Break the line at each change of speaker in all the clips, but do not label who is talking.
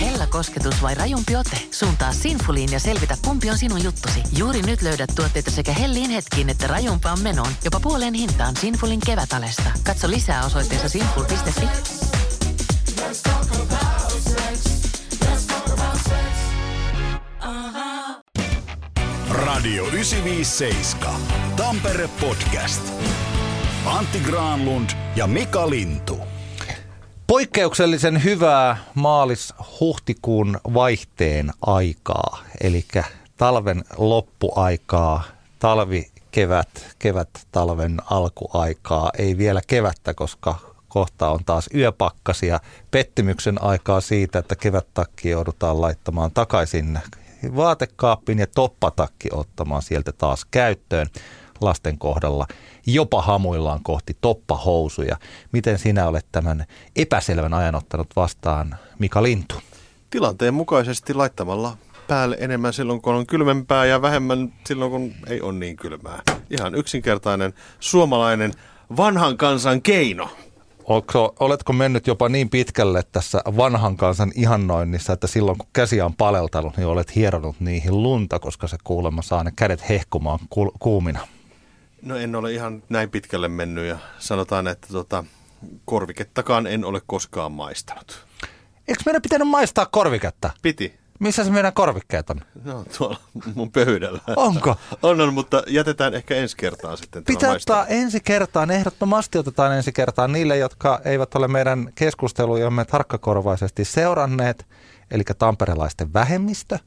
Hella kosketus vai rajumpi ote? Suuntaa Sinfuliin ja selvitä, kumpi on sinun juttusi. Juuri nyt löydät tuotteita sekä hellin hetkiin että rajumpaan menoon. Jopa puoleen hintaan Sinfulin kevätalesta. Katso lisää osoitteessa sinful.fi.
Radio 957. Tampere Podcast. Antti Granlund ja Mika Lintu.
Poikkeuksellisen hyvää maalis-huhtikuun vaihteen aikaa, eli talven loppuaikaa, talvi kevät, kevät talven alkuaikaa, ei vielä kevättä, koska kohta on taas yöpakkasia, pettymyksen aikaa siitä, että kevättakki joudutaan laittamaan takaisin vaatekaappiin ja toppatakki ottamaan sieltä taas käyttöön lasten kohdalla jopa hamuillaan kohti toppahousuja. Miten sinä olet tämän epäselvän ajan ottanut vastaan, Mika Lintu?
Tilanteen mukaisesti laittamalla päälle enemmän silloin, kun on kylmempää ja vähemmän silloin, kun ei ole niin kylmää. Ihan yksinkertainen suomalainen vanhan kansan keino.
Oletko, oletko mennyt jopa niin pitkälle tässä vanhan kansan ihannoinnissa, että silloin kun käsi on paleltanut, niin olet hieronut niihin lunta, koska se kuulemma saa ne kädet hehkumaan kuumina?
No en ole ihan näin pitkälle mennyt ja sanotaan, että tota, korvikettakaan en ole koskaan maistanut.
Eikö meidän pitänyt maistaa korviketta?
Piti.
Missä se meidän korvikkeet on?
No tuolla mun pöydällä.
Onko?
On, on, mutta jätetään ehkä ensi kertaan sitten.
Pitää ottaa ensi kertaan, ehdottomasti otetaan ensi kertaan niille, jotka eivät ole meidän keskustelujamme tarkkakorvaisesti seuranneet eli tamperelaisten vähemmistö,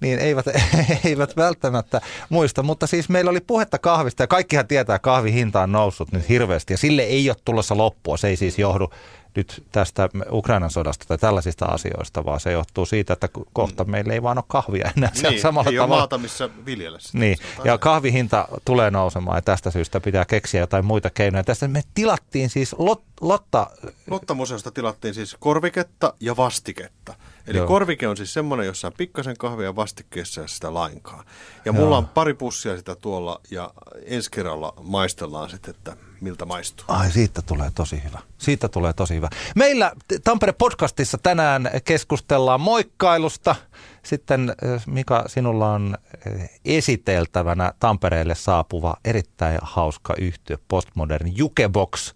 niin eivät, eivät välttämättä muista. Mutta siis meillä oli puhetta kahvista ja kaikkihan tietää, että kahvihinta on noussut nyt hirveästi ja sille ei ole tulossa loppua. Se ei siis johdu nyt tästä Ukrainan sodasta tai tällaisista asioista, vaan se johtuu siitä, että kohta mm. meillä ei vaan ole kahvia enää
niin, samalla ei tavalla. Ole maata, missä viljellä sitä.
Niin, ja kahvihinta tulee nousemaan ja tästä syystä pitää keksiä jotain muita keinoja. Tästä me tilattiin siis lot, Lotta...
Lotta-museosta tilattiin siis korviketta ja vastiketta. Eli Joo. korvike on siis semmoinen, jossa on pikkasen kahvia vastikkeessa ja sitä lainkaan. Ja mulla Joo. on pari pussia sitä tuolla ja ensi kerralla maistellaan sitten, että miltä maistuu.
Ai, siitä tulee tosi hyvä. Siitä tulee tosi hyvä. Meillä Tampere Podcastissa tänään keskustellaan moikkailusta. Sitten Mika, sinulla on esiteltävänä Tampereelle saapuva erittäin hauska yhtiö Postmodern Jukebox.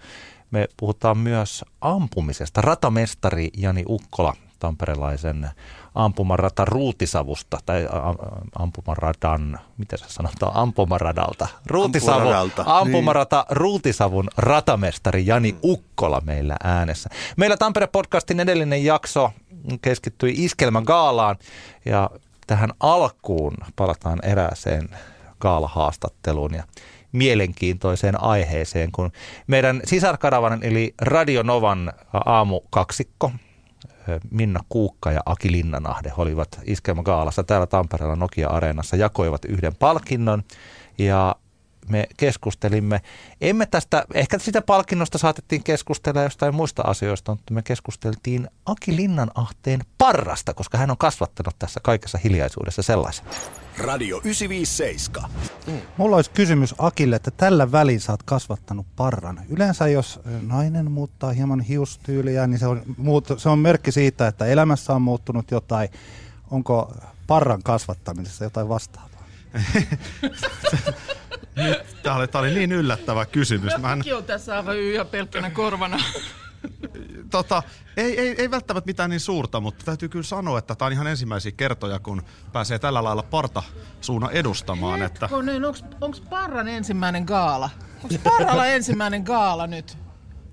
Me puhutaan myös ampumisesta. Ratamestari Jani Ukkola tamperelaisen ampumarata Ruutisavusta tai ampumaradan, mitä se sanotaan, ampumaradalta. Ruutisavu, ampumarata niin. Ruutisavun ratamestari Jani mm. Ukkola meillä äänessä. Meillä Tampere-podcastin edellinen jakso keskittyi Iskelmän gaalaan ja tähän alkuun palataan erääseen gaalahaastatteluun ja mielenkiintoiseen aiheeseen, kun meidän sisarkaravan eli Radio Novan aamukaksikko Minna Kuukka ja Aki Linnanahde olivat Iskelmagaalassa täällä Tampereella Nokia-areenassa, jakoivat yhden palkinnon. Ja me keskustelimme, emme tästä, ehkä sitä palkinnosta saatettiin keskustella jostain muista asioista, mutta me keskusteltiin Aki Linnanahteen parrasta, koska hän on kasvattanut tässä kaikessa hiljaisuudessa sellaisen.
Radio 957.
Mm. Mulla olisi kysymys Akille, että tällä välin sä oot kasvattanut parran. Yleensä jos nainen muuttaa hieman hiustyyliä, niin se on, muut, se on merkki siitä, että elämässä on muuttunut jotain. Onko parran kasvattamisessa jotain vastaavaa?
Nyt, tämä, oli, oli niin yllättävä kysymys.
Mä en... on tässä aivan ihan pelkkänä korvana.
tota, ei, ei, ei välttämättä mitään niin suurta, mutta täytyy kyllä sanoa, että tämä on ihan ensimmäisiä kertoja, kun pääsee tällä lailla parta suuna edustamaan.
Hetkonen, että... onko Parran ensimmäinen gaala? Onko Parralla ensimmäinen gaala nyt?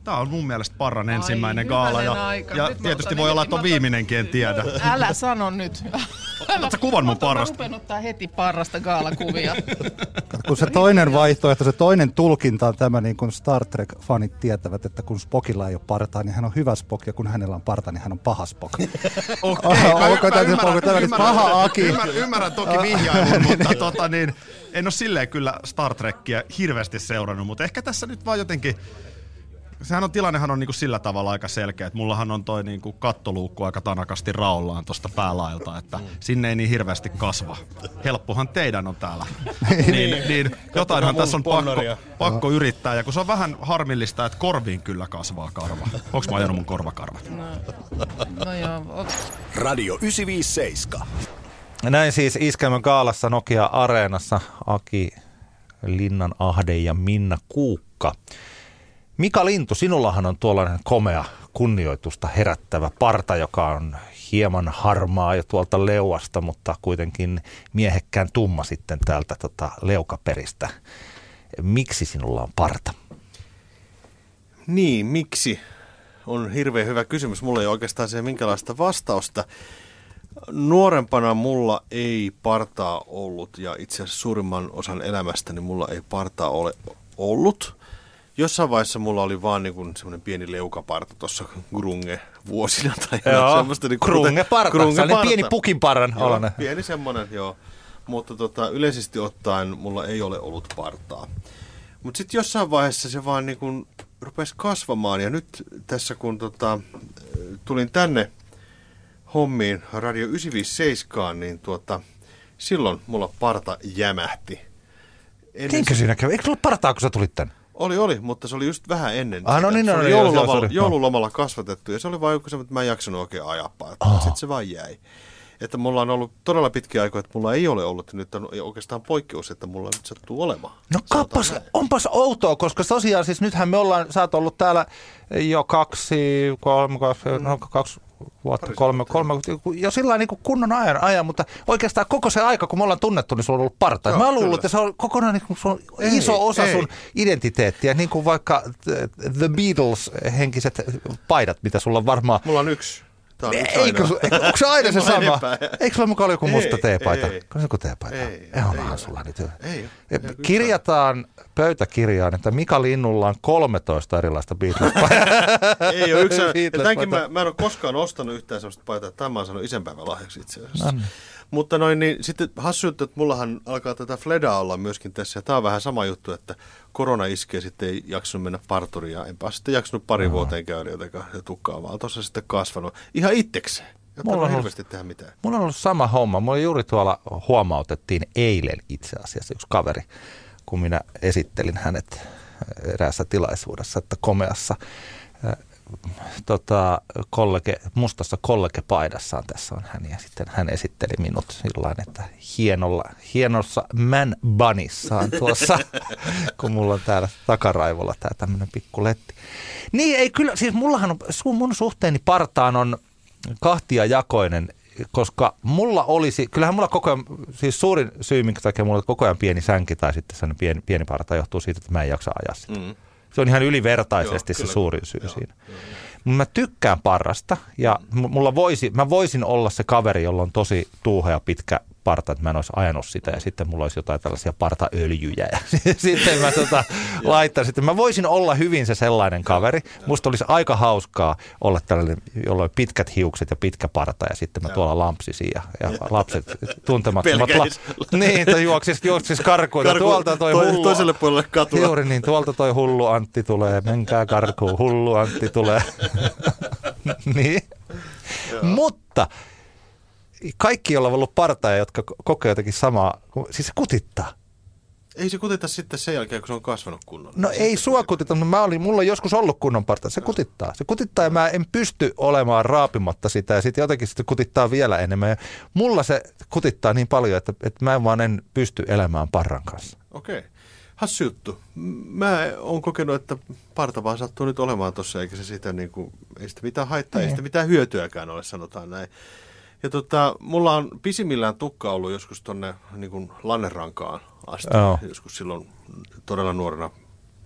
Tämä on mun mielestä Parran ensimmäinen Ai, gaala ja, aika. ja tietysti voi olla, että on viimeinenkin, en tiedä.
Älä sano nyt.
Oletko kuvan mun parrasta?
Mä ottaa heti parrasta gaalakuvia.
kun se toinen vaihtoehto, se toinen tulkinta on tämä, niin kuin Star Trek-fanit tietävät, että kun Spockilla ei ole partaa, niin hän on hyvä Spock, ja kun hänellä on parta, niin hän on paha Spock.
Okei, okay, mä, ymmärrän, paha Aki. Ymmärrän, ymmärrän toki vihjailun, mutta tota, niin, en ole silleen kyllä Star Trekkiä hirveästi seurannut, mutta ehkä tässä nyt vaan jotenkin sehän on, tilannehan on niinku sillä tavalla aika selkeä, että mullahan on toi niinku kattoluukku aika tanakasti raollaan tuosta päälailta, että mm. sinne ei niin hirveästi kasva. Helppohan teidän on täällä. niin, niin, niin jotainhan tässä on pakko, pakko yrittää, ja kun se on vähän harmillista, että korviin kyllä kasvaa karva. Onko mä ajanut mun korvakarvat? No.
No joo,
Radio 957.
Näin siis Iskelmän kaalassa Nokia Areenassa Aki Linnan Ahde ja Minna Kuukka. Mika Lintu, sinullahan on tuollainen komea kunnioitusta herättävä parta, joka on hieman harmaa jo tuolta leuasta, mutta kuitenkin miehekkään tumma sitten täältä tota leukaperistä. Miksi sinulla on parta?
Niin, miksi? On hirveän hyvä kysymys. Mulla ei oikeastaan siihen minkälaista vastausta. Nuorempana mulla ei partaa ollut ja itse asiassa suurimman osan elämästäni mulla ei partaa ole ollut. Jossain vaiheessa mulla oli vaan niin semmoinen pieni leukaparta tuossa grunge vuosina tai
Joo,
semmoista. Niin
grunge parta, grunge parta. pieni pukinparran
joo, Pieni semmoinen, joo. Mutta tota, yleisesti ottaen mulla ei ole ollut partaa. Mutta sitten jossain vaiheessa se vaan niin kuin rupesi kasvamaan ja nyt tässä kun tota, tulin tänne hommiin Radio 957, niin tuota, silloin mulla parta jämähti.
Ennen... siinä kävi? Eikö ollut partaa, kun sä tulit tänne?
Oli, oli, mutta se oli just vähän ennen.
Ah, no niin, no,
se
oli
no, joululomalla, joululomalla kasvatettu ja se oli vain joku että mä en jaksanut oikein ajaa oh. Sitten se vain jäi. Että mulla on ollut todella pitkiä aikoja, että mulla ei ole ollut. Nyt on oikeastaan poikkeus, että mulla nyt sattuu olemaan.
No kappas, onpas outoa, koska tosiaan siis nythän me ollaan, sä oot ollut täällä jo kaksi, kolme, kaksi, no, kaksi vuotta, kolme, kolme, jo sillä niin kunnon ajan, ajan, mutta oikeastaan koko se aika, kun me ollaan tunnettu, niin sulla on ollut parta. Joo, Mä luulen, että se on kokonaan niin kuin, se on ei, iso osa ei. sun identiteettiä, niin kuin vaikka The Beatles-henkiset paidat, mitä sulla on varmaan.
Mulla on yksi.
Eikö, eikö, onko se aina se sama? Eikö sulla mukaan ole joku musta teepaita? Ei, Onko se joku teepaita? Ei, ei, onhan sulla nyt. Ei, ei, Kirjataan pöytäkirjaan, että Mika Linnulla on 13 erilaista beatles
Ei ole yksi. Tämänkin mä, mä en ole koskaan ostanut yhtään sellaista paitaa. Tämä mä oon sanonut isänpäivän lahjaksi itse asiassa. No niin. Mutta noin, niin sitten hassu juttu, että mullahan alkaa tätä Fleda olla myöskin tässä. Ja tämä on vähän sama juttu, että korona iskee, sitten ei jaksanut mennä parturiin. Enpä sitten jaksanut pari no. vuoteen käydä jotenkaan ja tukkaa, vaan tuossa sitten kasvanut ihan itsekseen. Mulla on hirveästi ollut, tehdä mitään.
Mulla on ollut sama homma. Mulla juuri tuolla huomautettiin eilen itse asiassa yksi kaveri, kun minä esittelin hänet eräässä tilaisuudessa, että komeassa tota, kollege, mustassa kollegepaidassaan tässä on hän ja sitten hän esitteli minut sillä että hienolla, hienossa man bunissaan tuossa, kun mulla on täällä takaraivolla tämä tämmöinen pikku letti. Niin ei kyllä, siis mullahan on, mun suhteeni partaan on kahtia jakoinen koska mulla olisi, kyllähän mulla koko ajan, siis suurin syy, minkä takia mulla on koko ajan pieni sänki tai sitten sen pieni, pieni parta johtuu siitä, että mä en jaksa ajaa sitä. Mm. Se on ihan ylivertaisesti joo, se kyllä. suurin syy joo, siinä. Joo. Mä tykkään parrasta ja mulla voisi, mä voisin olla se kaveri, jolla on tosi tuuhea pitkä parta, että mä en olisi ajanut sitä ja sitten mulla olisi jotain tällaisia partaöljyjä ja sitten mä tota, laittaisin. Mä voisin olla hyvin se sellainen kaveri. Musta olisi aika hauskaa olla tällainen, jolla on pitkät hiukset ja pitkä parta ja sitten mä tuolla lampsisin ja, ja lapset tuntemattomat. La, niin, tai juoksis, juoksis karkuun. Karku, tuolta toi, toi hullu,
toiselle puolelle katua.
Juuri niin, tuolta toi hullu Antti tulee, menkää karkuun, hullu Antti tulee. niin. Mutta kaikki, joilla on ollut partaja, jotka kokee jotenkin samaa, siis se kutittaa.
Ei se kutita sitten sen jälkeen, kun se on kasvanut kunnolla.
No ei sua kutita, mutta mä olin, mulla on joskus ollut kunnon parta. Se kutittaa. Se kutittaa ja mä en pysty olemaan raapimatta sitä ja sitten jotenkin sitten kutittaa vielä enemmän. Ja mulla se kutittaa niin paljon, että, että mä en vaan en pysty elämään parran kanssa.
Okei. Okay. Hassu juttu. Mä oon kokenut, että parta vaan sattuu nyt olemaan tuossa, eikä se sitä niin kuin, ei sitä mitään haittaa, ei, ei sitä mitään hyötyäkään ole, sanotaan näin. Ja tota, mulla on pisimmillään tukka ollut joskus tuonne niin Lannerankaan asti. Oh. Joskus silloin todella nuorena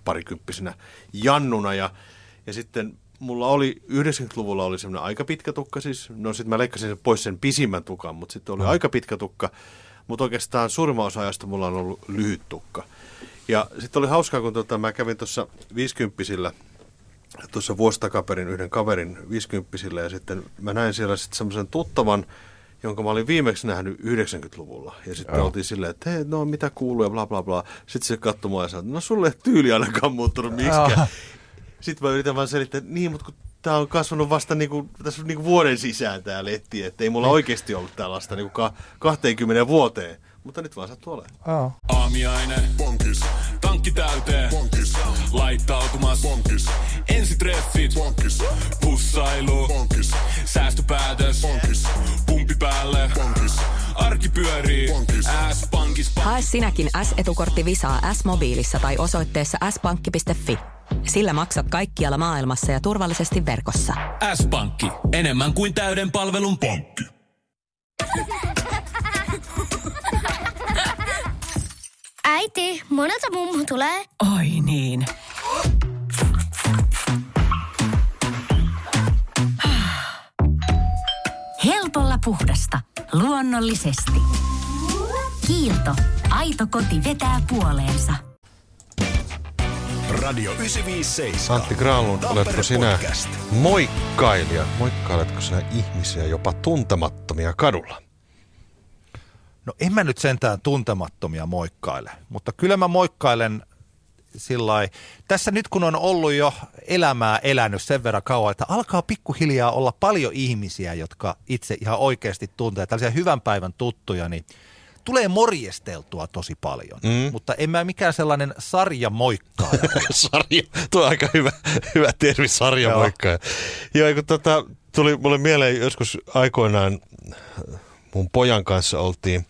parikymppisenä jannuna. Ja, ja sitten mulla oli, 90-luvulla oli semmoinen aika pitkä tukka siis. No sitten mä leikkasin sen pois sen pisimmän tukan, mutta sitten oli oh. aika pitkä tukka. Mutta oikeastaan suurimman osa ajasta mulla on ollut lyhyt tukka. Ja sitten oli hauskaa, kun tota, mä kävin tuossa 50 tuossa vuosi takaperin yhden kaverin 50 ja sitten mä näin siellä sitten semmoisen tuttavan, jonka mä olin viimeksi nähnyt 90-luvulla. Ja sitten oh. oltiin silleen, että hei, no mitä kuuluu ja bla bla bla. Sitten se katsoi mua ja sanoi, no sulle ei tyyli ainakaan muuttunut miksikään. Sitten mä yritän vaan selittää, että niin, mutta kun tämä on kasvanut vasta niinku, tässä niinku vuoden sisään tämä letti, että ei mulla niin. oikeasti ollut tällaista niinku ka- 20 vuoteen.
mutta nyt vaan sattuu olemaan.
Aamiaine. Bonkis. Tankki täyteen. Bonkis. Laittautumas. Bonkis. Ensitreffit. Bonkis. Pussailu. Bonkis. Säästöpäätös. Bonkis. Pumpi päälle. Bonkis. Arki pyörii. Bonkis. S-pankis.
Hae sinäkin S-etukortti Visaa S-mobiilissa tai osoitteessa s-pankki.fi. Sillä maksat kaikkialla maailmassa ja turvallisesti verkossa.
S-pankki. Enemmän kuin täyden palvelun pankki.
Äiti, monelta mummu tulee?
Oi niin. Helpolla puhdasta. Luonnollisesti. Kiilto. Aito koti vetää puoleensa.
Radio 957.
Antti Granlund,
Tampere
oletko sinä
Podcast.
moikkailija? Moikkailetko sinä ihmisiä jopa tuntemattomia kadulla?
No en mä nyt sentään tuntemattomia moikkaile, mutta kyllä mä moikkailen sillä Tässä nyt kun on ollut jo elämää elänyt sen verran kauan, että alkaa pikkuhiljaa olla paljon ihmisiä, jotka itse ihan oikeasti tuntee, tällaisia hyvän päivän tuttuja, niin tulee morjesteltua tosi paljon. Mm. Mutta en mä mikään sellainen sarjamoikkaaja ole.
Sarja, tuo on aika hyvä, hyvä termi, sarjamoikkaaja. Joo, kun tota, tuli mulle mieleen joskus aikoinaan mun pojan kanssa oltiin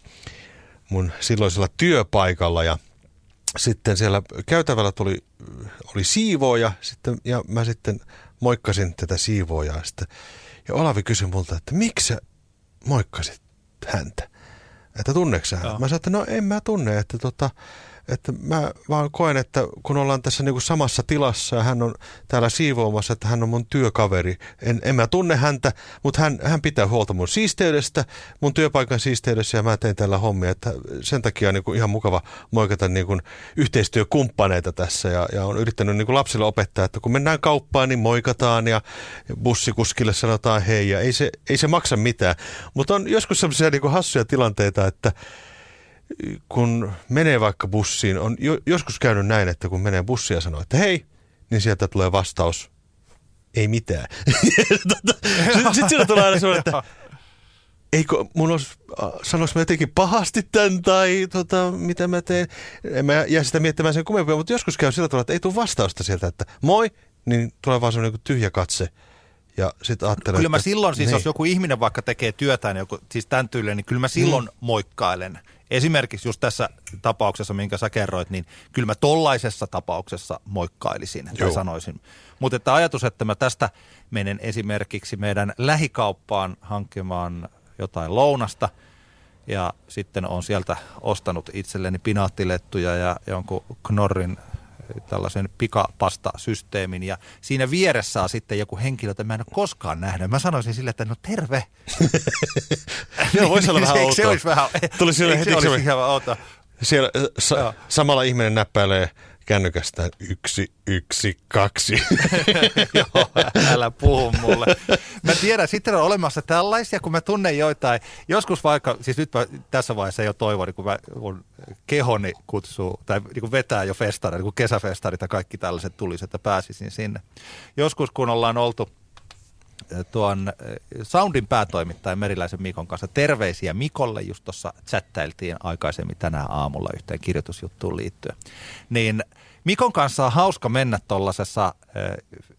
mun silloisella työpaikalla ja sitten siellä käytävällä tuli, oli siivooja sitten, ja mä sitten moikkasin tätä siivoojaa sitten. Ja Olavi kysyi multa, että miksi sä moikkasit häntä? Että tunneeko sä? Mä sanoin, että no en mä tunne, että tota, että mä vaan koen, että kun ollaan tässä niinku samassa tilassa ja hän on täällä siivoamassa, että hän on mun työkaveri. En, en mä tunne häntä, mutta hän, hän pitää huolta mun siisteydestä, mun työpaikan siisteydestä ja mä teen tällä hommia. Että sen takia on niinku ihan mukava moikata niinku yhteistyökumppaneita tässä ja, ja on yrittänyt niinku lapsille opettaa, että kun mennään kauppaan, niin moikataan ja bussikuskille sanotaan hei ja ei se, ei se maksa mitään. Mutta on joskus sellaisia niinku hassuja tilanteita, että kun menee vaikka bussiin, on jo, joskus käynyt näin, että kun menee bussiin ja sanoo, että hei, niin sieltä tulee vastaus, ei mitään. Sitten siellä tulee aina sellainen, että eikö mun olisi, sanois mä jotenkin pahasti tämän tai tota, mitä mä teen. En mä jää sitä miettimään sen kummempia, mutta joskus käy sillä tavalla, että ei tule vastausta sieltä, että moi, niin tulee vaan semmoinen tyhjä katse. Ja sitten ajattelen,
Kyllä mä
että,
silloin, siis
niin.
jos joku ihminen vaikka tekee työtään, joku, siis tämän tyylinen, niin kyllä mä silloin mm. moikkailen. Esimerkiksi just tässä tapauksessa, minkä sä kerroit, niin kyllä mä tollaisessa tapauksessa moikkailisin tai
Joo.
sanoisin. Mutta että ajatus, että mä tästä menen esimerkiksi meidän lähikauppaan hankkimaan jotain lounasta ja sitten on sieltä ostanut itselleni pinaattilettuja ja jonkun knorrin tällaisen pikapastasysteemin ja siinä vieressä on sitten joku henkilö, jota mä en ole koskaan nähnyt. Mä sanoisin sille, että no terve.
Joo, voisi olla vähän
Eikö se
outoa.
olisi vähän,
Tuli sille
eikö
heti
se olisi
semmoinen-
ihan outoa?
Siellä sa-
Joo.
samalla ihminen näppäilee kännykästään yksi, yksi, kaksi.
Joo, älä puhu mulle. Mä tiedän, sitten on olemassa tällaisia, kun mä tunnen joitain, joskus vaikka, siis nyt mä tässä vaiheessa jo toivon, niin kun mä, kun kehoni kutsuu, tai niin kuin vetää jo festareita, kun kesäfestarit ja kaikki tällaiset tulisi, että pääsisin sinne. Joskus kun ollaan oltu eh, tuon eh, Soundin päätoimittajan Meriläisen Mikon kanssa. Terveisiä Mikolle, just tuossa chattailtiin aikaisemmin tänään aamulla yhteen kirjoitusjuttuun liittyen. Niin Mikon kanssa on hauska mennä tuollaisessa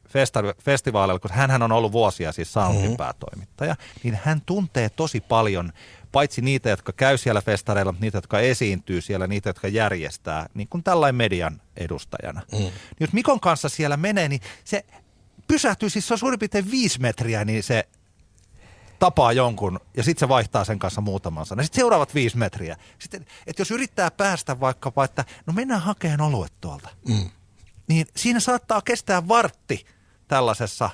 festa- festivaalilla, koska hän on ollut vuosia siis Soundin mm-hmm. päätoimittaja, niin hän tuntee tosi paljon paitsi niitä, jotka käy siellä festareilla, mutta niitä, jotka esiintyy siellä, niitä, jotka järjestää, niin kuin tällainen median edustajana. Mm. Niin jos Mikon kanssa siellä menee, niin se pysähtyy, siis se on suurin piirtein viisi metriä, niin se tapaa jonkun ja sitten se vaihtaa sen kanssa muutaman sanan. Sitten seuraavat viisi metriä. Sitten, että jos yrittää päästä vaikkapa, että no mennään hakemaan oluet tuolta, mm. niin siinä saattaa kestää vartti tällaisessa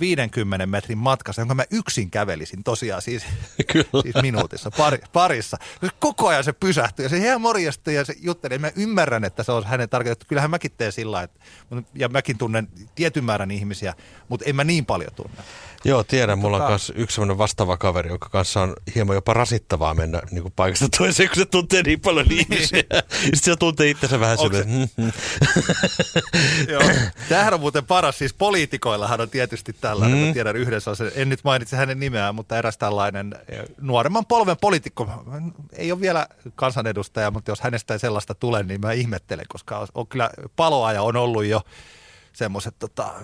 50 metrin matkassa, jonka mä yksin kävelisin tosiaan siis,
Kyllä.
siis minuutissa, pari, parissa. Koko ajan se pysähtyy ja se ihan morjesta ja se juttelee. Mä ymmärrän, että se on hänen tarkoitettu. Kyllähän mäkin teen sillä että, ja mäkin tunnen tietyn määrän ihmisiä, mutta en mä niin paljon tunne.
Joo, tiedän. Mulla on myös yksi sellainen vastaava kaveri, jonka kanssa on hieman jopa rasittavaa mennä niin kuin paikasta toiseen, kun se tuntee niin paljon ihmisiä. Sitten se tuntee itsensä vähän sellainen.
Joo. Tämähän on muuten paras, siis poliitikoillahan on tietysti tällainen, mm. mä tiedän yhdessä, se, en nyt mainitse hänen nimeään, mutta eräs tällainen eh, nuoremman polven poliitikko, ei ole vielä kansanedustaja, mutta jos hänestä ei sellaista tule, niin mä ihmettelen, koska on, on kyllä paloaja on ollut jo semmoiset tota,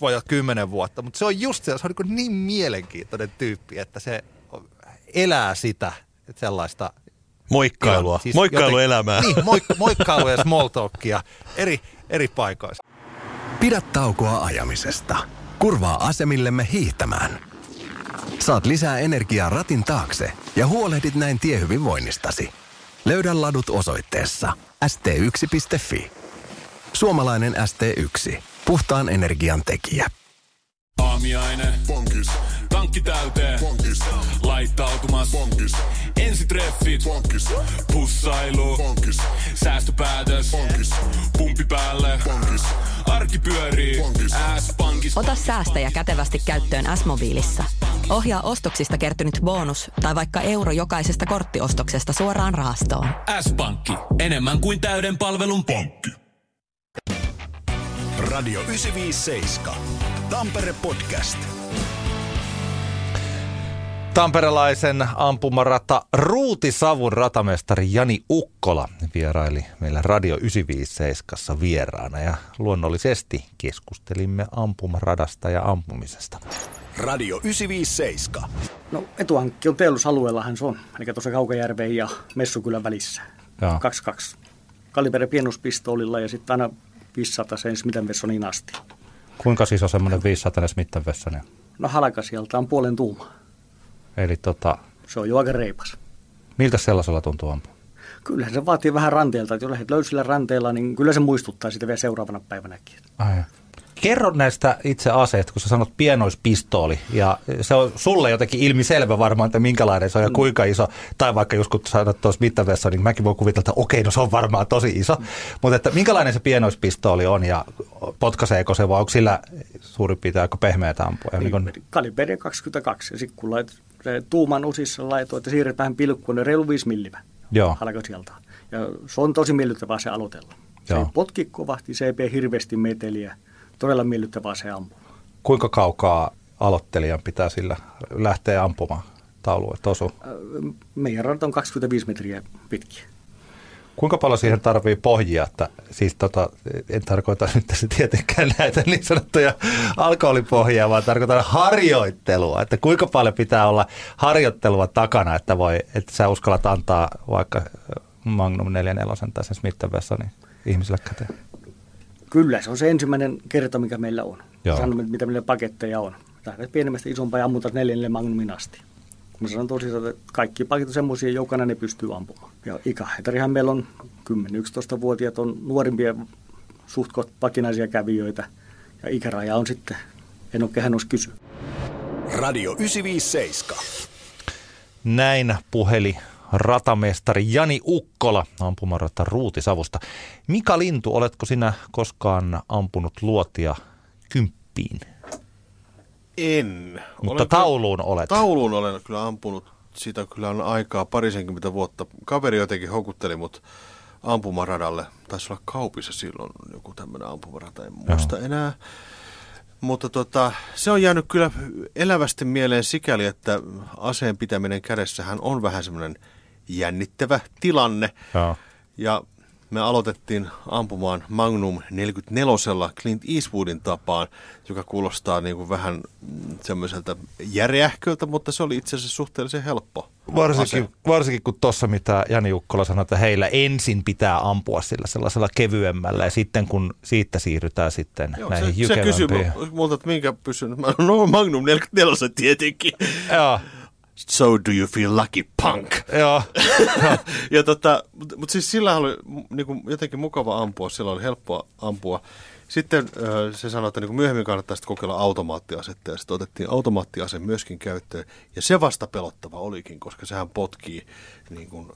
vajat kymmenen vuotta, mutta se on just se, se on niin, niin mielenkiintoinen tyyppi, että se elää sitä että sellaista
Moikkailua, siis moikkailuelämää.
Niin, moik- moikkailu ja small talkia eri, eri paikoissa.
Pidä taukoa ajamisesta. Kurvaa asemillemme hiihtämään. Saat lisää energiaa ratin taakse ja huolehdit näin tiehyvinvoinnistasi. Löydä ladut osoitteessa st1.fi. Suomalainen ST1. Puhtaan energian tekijä.
Aamiaine. Bonkis. Tankki täyteen. Bonkis. Laittautumas. Bonkis. Ensitreffit. Bonkis. Pussailu. Bonkis. Säästöpäätös. Bonkis. Pumpi päälle. Bonkis. Arki pyörii. Bonkis. S-pankis.
Ota säästäjä kätevästi käyttöön S-mobiilissa. Ohjaa ostoksista kertynyt bonus tai vaikka euro jokaisesta korttiostoksesta suoraan rahastoon.
S-pankki. Enemmän kuin täyden palvelun pankki.
Radio 957. Tampere Podcast.
Tamperelaisen ampumarata Ruutisavun ratamestari Jani Ukkola vieraili meillä Radio 957 vieraana ja luonnollisesti keskustelimme ampumaradasta ja ampumisesta.
Radio 957.
No etuhankki on teollisuusalueellahan se on, eli tuossa Kaukajärven ja Messukylän välissä.
Joo.
22. Kaliber pienospistoolilla ja sitten aina 500 sen Smith Wessonin asti.
Kuinka siis on semmoinen 500 Smith Wesson?
No halka sieltä on puolen tuuma.
Eli tota,
Se on jo aika reipas.
miltä sellaisella tuntuu ampua?
Kyllähän se vaatii vähän ranteelta, että jos lähdet löysillä ranteella, niin kyllä se muistuttaa sitä vielä seuraavana päivänäkin.
Ai. Kerro näistä itse aseet, kun sä sanot pienoispistooli, ja se on sulle jotenkin ilmiselvä varmaan, että minkälainen se on ja kuinka iso, tai vaikka just kun sanot tuossa mittavessa, niin mäkin voin kuvitella, että okei, no se on varmaan tosi iso, mutta että minkälainen se pienoispistooli on ja potkaiseeko se vai onko sillä suurin piirtein aika pehmeätä ampua? Niin kun,
Kaliberi 22 ja sitten kun lait, tuuman osissa laitoit, että siirretään pilkkuun, niin reilu 5 millimä.
Joo.
Sieltä. Ja se on tosi miellyttävää se aloitella. Se
Joo.
ei potki kovasti, se ei pidä hirveästi meteliä. Todella miellyttävää se ampua.
kuinka kaukaa aloittelijan pitää sillä lähteä ampumaan tauluun, että osuu?
Meidän ranta on 25 metriä pitkiä.
Kuinka paljon siihen tarvii pohjia, että siis tota, en tarkoita nyt tässä tietenkään näitä niin sanottuja alkoholipohjia, vaan tarkoitan harjoittelua, että kuinka paljon pitää olla harjoittelua takana, että voi, että sä uskallat antaa vaikka Magnum 44 tai sen Smith Wessonin ihmisille käteen.
Kyllä, se on se ensimmäinen kerta, mikä meillä on.
Joo.
Sanomme, mitä meillä paketteja on. Lähdet pienemmästä isompaa ja ammutaan neljännelle magnumin asti. Mä sanon tosiaan, että kaikki paketit on semmoisia, jokainen ne pystyy ampumaan. Ja ikähetarihan meillä on 10-11-vuotiaat on nuorimpia suht koht pakinaisia kävijöitä. Ja ikäraja on sitten, en ole kehannut kysyä.
Radio 957.
Näin puheli ratamestari Jani Ukkola ampumarata Ruutisavusta. Mika Lintu, oletko sinä koskaan ampunut luotia kymppiin?
En.
Mutta
Olen
tauluun olet.
Tauluun olen kyllä ampunut. Siitä kyllä on aikaa parisenkymmentä vuotta. Kaveri jotenkin houkutteli mut ampumaradalle. Taisi olla kaupissa silloin joku tämmöinen ampumarata, en muista
Joo.
enää. Mutta tota, se on jäänyt kyllä elävästi mieleen sikäli, että aseen pitäminen kädessähän on vähän semmoinen jännittävä tilanne.
Joo.
Ja me aloitettiin ampumaan Magnum 44 Clint Eastwoodin tapaan, joka kuulostaa niin kuin vähän mm, semmoiselta järeähköltä, mutta se oli itse asiassa suhteellisen helppo.
Varsinkin,
ase.
varsinkin kun tuossa, mitä Jani Ukkola sanoi, että heillä ensin pitää ampua sillä sellaisella kevyemmällä ja sitten kun siitä siirrytään sitten
Joo,
näihin
se, se kysyi multa, että minkä pysyn. No Magnum 44 tietenkin.
Joo.
So do you feel lucky, punk?
Joo.
ja tota, mutta mut siis sillä oli niinku, jotenkin mukava ampua, sillä oli helppoa ampua. Sitten ö, se sanoi, että niinku myöhemmin kannattaa sitten kokeilla automaattiasetta ja sitten otettiin automaattiase myöskin käyttöön. Ja se vasta pelottava olikin, koska sehän potkii niin kuin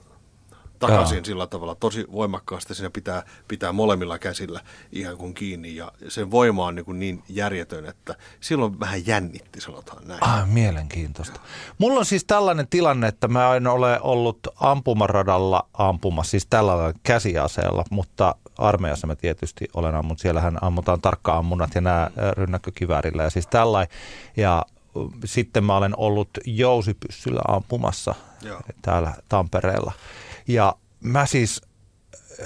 takaisin
Joo.
sillä tavalla tosi voimakkaasti. Siinä pitää, pitää molemmilla käsillä ihan kuin kiinni ja sen voima on niin, kuin niin järjetön, että silloin vähän jännitti, sanotaan näin.
Ah, mielenkiintoista. Mulla on siis tällainen tilanne, että mä en ole ollut ampumaradalla ampumassa, siis tällä käsiaseella, mutta armeijassa mä tietysti olen ammunut. Siellähän ammutaan tarkka-ammunnat ja nämä rynnäkkökiväärillä ja siis tällainen. Ja sitten mä olen ollut jousipyssyllä ampumassa
Joo.
täällä Tampereella. Ja mä siis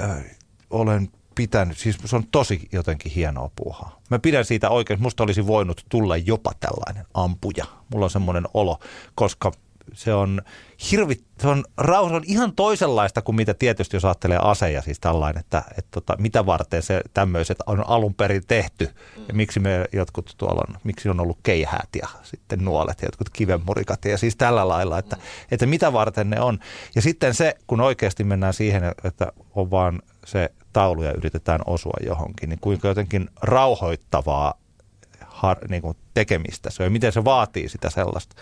äh, olen pitänyt, siis se on tosi jotenkin hienoa puuhaa. Mä pidän siitä oikein, musta olisi voinut tulla jopa tällainen ampuja. Mulla on semmoinen olo, koska se on hirvi, se on, rauha, se on ihan toisenlaista kuin mitä tietysti jos ajattelee aseja, siis tällainen, että, että tota, mitä varten se tämmöiset on alun perin tehty. Ja miksi me jotkut tuolla on, miksi on ollut keihäät ja sitten nuolet ja jotkut kivenmurikat ja siis tällä lailla, että, että mitä varten ne on. Ja sitten se, kun oikeasti mennään siihen, että on vaan se taulu ja yritetään osua johonkin, niin kuinka jotenkin rauhoittavaa har, niin kuin tekemistä se on ja miten se vaatii sitä sellaista.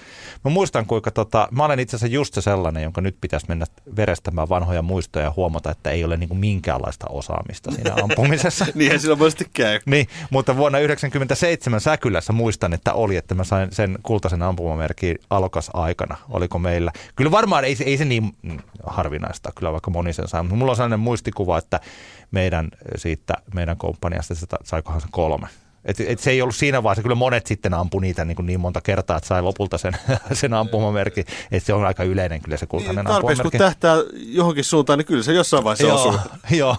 Mä muistan kuinka, tota, mä olen itse asiassa just se sellainen, jonka nyt pitäisi mennä verestämään vanhoja muistoja ja huomata, että ei ole niin kuin minkäänlaista osaamista siinä ampumisessa.
Niinhän sillä monesti käy.
Niin, mutta vuonna 1997 Säkylässä muistan, että oli, että mä sain sen kultaisen ampumamerkin alokas aikana. Oliko meillä? Kyllä varmaan ei, se- ei se niin harvinaista, kyllä vaikka moni sen sai. Mutta mulla on sellainen muistikuva, että meidän siitä, meidän komppaniasta saikohan se kolme. Et, et se ei ollut siinä vaiheessa, kyllä monet sitten ampui niitä niin, kuin niin monta kertaa, että sai lopulta sen, sen ampumamerkin. Että se on aika yleinen kyllä se kultainen
Niin, tarpeeksi kun
ampumamerkki.
tähtää johonkin suuntaan, niin kyllä se jossain vaiheessa osuu.
Joo, joo.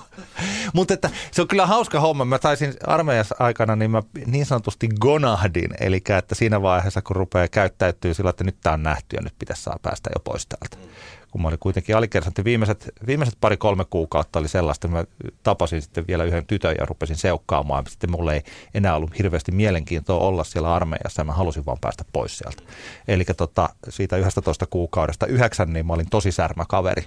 Mutta että se on kyllä hauska homma. Mä taisin armeijassa aikana, niin mä niin sanotusti gonahdin. Eli että siinä vaiheessa, kun rupeaa käyttäytyy sillä, että nyt tämä on nähty ja nyt pitäisi saa päästä jo pois täältä. Kun mä olin kuitenkin alikersantti, viimeiset, viimeiset pari-kolme kuukautta oli sellaista, mä tapasin sitten vielä yhden tytön ja rupesin seukkaamaan. Sitten mulla ei enää ollut hirveästi mielenkiintoa olla siellä armeijassa ja mä halusin vaan päästä pois sieltä. Eli tota, siitä 11 kuukaudesta yhdeksän, niin mä olin tosi särmä kaveri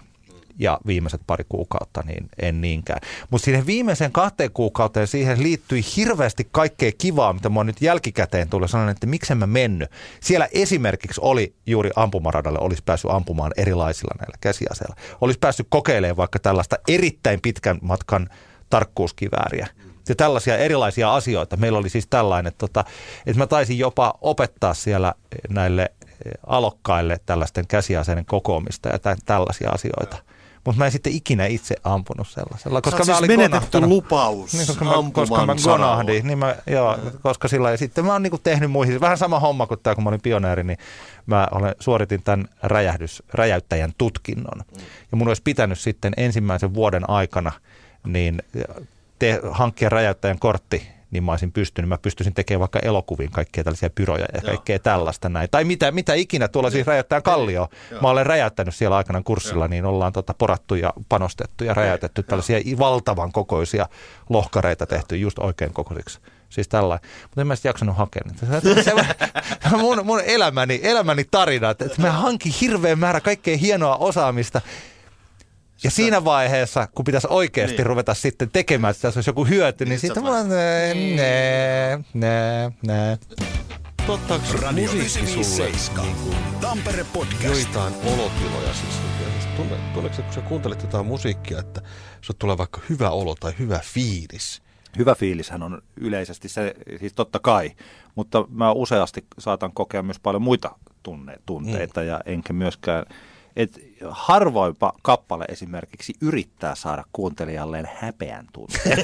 ja viimeiset pari kuukautta, niin en niinkään. Mutta siihen viimeiseen kahteen kuukauteen siihen liittyi hirveästi kaikkea kivaa, mitä mä nyt jälkikäteen tulee sanoa, että miksen mä mennyt. Siellä esimerkiksi oli juuri ampumaradalle, olisi päässyt ampumaan erilaisilla näillä käsiaseilla. Olisi päässyt kokeilemaan vaikka tällaista erittäin pitkän matkan tarkkuuskivääriä ja tällaisia erilaisia asioita. Meillä oli siis tällainen, että, tota, että mä taisin jopa opettaa siellä näille alokkaille tällaisten käsiaseiden kokoamista ja tä- tällaisia asioita. Mutta mä en sitten ikinä itse ampunut sellaisella.
Sä oot siis menetetty lupaus
niin, koska, mä, koska mä gonahdin. Niin mä, joo, koska sillä ja sitten mä oon niinku tehnyt muihin. Vähän sama homma kuin tämä, kun mä olin pioneeri, niin mä olen, suoritin tämän räjähdys, räjäyttäjän tutkinnon. Ja mun olisi pitänyt sitten ensimmäisen vuoden aikana niin te, hankkia räjäyttäjän kortti, niin mä olisin pystynyt, mä pystyisin tekemään vaikka elokuviin kaikkea tällaisia pyroja ja kaikkea tällaista näin. Tai mitä, mitä ikinä tuolla siis räjäyttäjän kallio. Mä olen räjäyttänyt siellä aikanaan kurssilla, niin ollaan tota porattu ja panostettu ja räjäytetty tällaisia valtavan kokoisia lohkareita tehty just oikein kokoisiksi. Siis tällainen. Mutta en mä sitten jaksanut hakea niitä. Se, se, mun, mun elämäni, elämäni tarina, että mä hankin hirveän määrä kaikkea hienoa osaamista. Ja siinä vaiheessa, kun pitäisi oikeasti niin. ruveta sitten tekemään, että tässä olisi joku hyöty, niin, niin ne, ne, ne, ne.
Tuottaako
Radio
musiikki sulle
957.
niin kuin
Tampere Podcast.
joitain olotiloja? Siis, siis tunne, tunneeko kun sä kuuntelet jotain musiikkia, että sulle tulee vaikka hyvä olo tai hyvä fiilis?
Hyvä fiilishän on yleisesti se, siis totta kai, mutta mä useasti saatan kokea myös paljon muita tunne, tunteita mm. ja enkä myöskään, että harvoinpa kappale esimerkiksi yrittää saada kuuntelijalleen häpeän tunteen.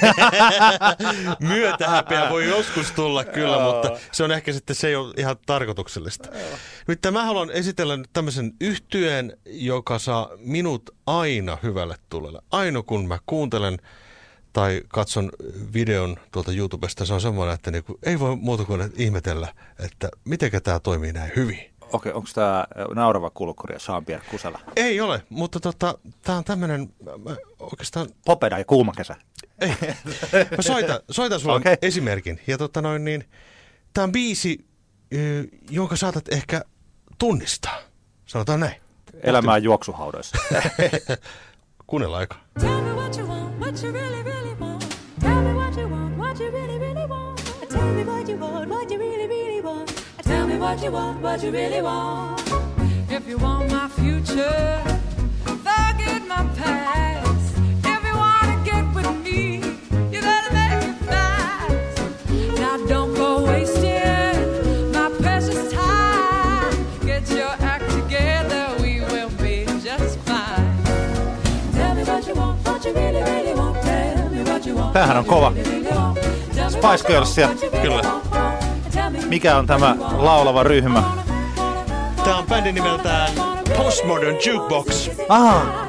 Myötähäpeä voi joskus tulla kyllä, mutta se on ehkä sitten se ei ole ihan tarkoituksellista. Nyt mä haluan esitellä nyt tämmöisen yhtyeen, joka saa minut aina hyvälle tulelle. Aina kun mä kuuntelen tai katson videon tuolta YouTubesta, se on semmoinen, että niinku, ei voi muuta kuin ihmetellä, että miten tämä toimii näin hyvin.
Okei, onko tämä naurava kulkkuri ja Jean-Pierre Kusela?
Ei ole, mutta tota, tämä on tämmöinen, oikeastaan...
Popeda ja kuuma kesä.
Ei. Mä soitan, soitan sulle okay. esimerkin. Ja tota noin niin, tämä on biisi, jonka saatat ehkä tunnistaa. Sanotaan näin.
Elämää juoksuhaudoissa.
Kuunnella aika.
Tell me what you want, what you really, really want. Tell me what you want, what what you want, what you really want. If you want my future, forget my past. If you wanna get with me, you gotta make it fast. Now don't go wasting my precious time. Get your act together, we will be just fine. Tell me what you want, what you really, really want. Tell me what you want.
Tämähän on kova. Spice Girlsia.
Kyllä.
Mikä on tämä laulava ryhmä?
Tää on bändi nimeltään Postmodern Jukebox.
Aha,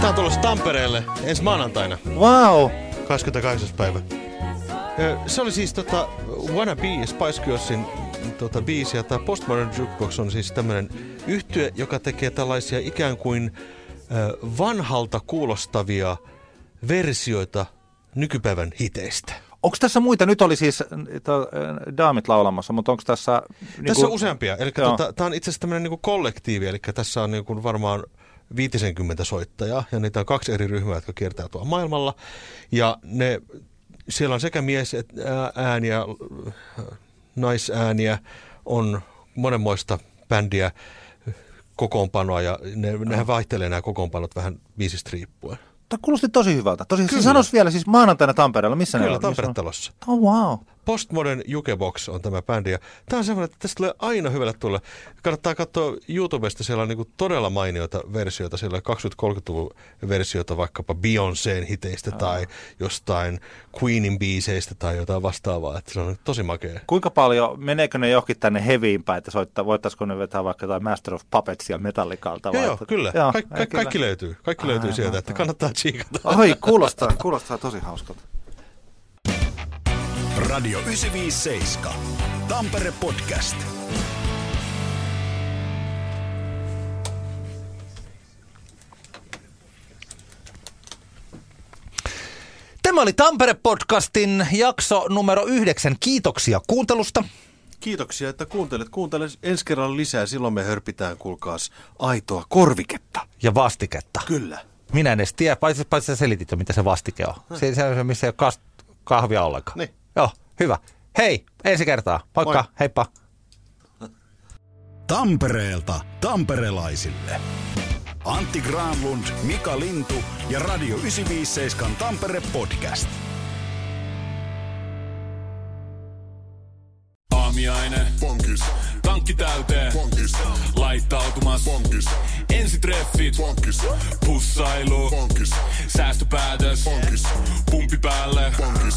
Tää on tulossa Tampereelle ensi maanantaina,
wow.
28. päivä. Se oli siis tota Wanna Be ja Spice Girlsin tota, biisi. Ja tää Postmodern Jukebox on siis tämmönen yhtye, joka tekee tällaisia ikään kuin vanhalta kuulostavia versioita nykypäivän hiteistä.
Onko tässä muita? Nyt oli siis to, daamit laulamassa, mutta onko tässä... Niin
Tässä on useampia. Eli tota, tämä on itse asiassa tämmöinen niin kollektiivi, eli tässä on niin kuin varmaan 50 soittajaa, ja niitä on kaksi eri ryhmää, jotka kiertää tuolla maailmalla. Ja ne, siellä on sekä mies ääniä, naisääniä, on monenmoista bändiä, kokoonpanoa, ja ne, nehän vaihtelee nämä kokoonpanot vähän biisistä riippuen.
Tämä kuulosti tosi hyvältä. Tosi,
Kyllä.
se sanoisi vielä siis maanantaina Tampereella. Missä ne
Kyllä,
on? Missä
Tampere-talossa.
on? Oh wow.
Postmodern Jukebox on tämä bändi. Ja tämä on semmoinen, että tästä tulee aina hyvällä tulla. Kannattaa katsoa YouTubesta, siellä on niinku todella mainioita versioita. Siellä on 20-30-luvun versioita vaikkapa Beyoncéen hiteistä tai jostain Queenin biiseistä tai jotain vastaavaa. Että se on tosi makea.
Kuinka paljon, meneekö ne johonkin tänne heviin päin, että soittaa, voittaisiko ne vetää vaikka jotain Master of Puppetsia metallikalta?
Joo,
vai
joo, kyllä.
Joo,
Kaik, kaik,
kyllä.
kaikki löytyy. Kaikki löytyy
Aivan,
sieltä, että kannattaa tsiikata.
Oi, kuulostaa, kuulostaa tosi hauskalta.
Radio 957. Tampere Podcast.
Tämä oli Tampere-podcastin jakso numero yhdeksän. Kiitoksia kuuntelusta.
Kiitoksia, että kuuntelet. Kuuntele ensi kerralla lisää. Silloin me hörpitään, kuulkaas, aitoa korviketta.
Ja vastiketta.
Kyllä.
Minä en edes tiedä, paitsi, paitsi sä selitit jo, mitä se vastike on. Se, se on se, missä ei ole kas- kahvia ollenkaan.
Niin.
Joo, hyvä. Hei, ensi kertaa. Moikka,
Moi.
heippa.
Tampereelta tamperelaisille. Antti Granlund, Mika Lintu ja Radio 957 Tampere Podcast.
Aamiaine. Bonkis. Tankki täyteen. Bonkis. Laittautumas. Bonkis. Ensitreffit. Bonkis. Pussailu. Bonkis. Säästöpäätös. Bonkis. Pumpi päälle. Bonkis.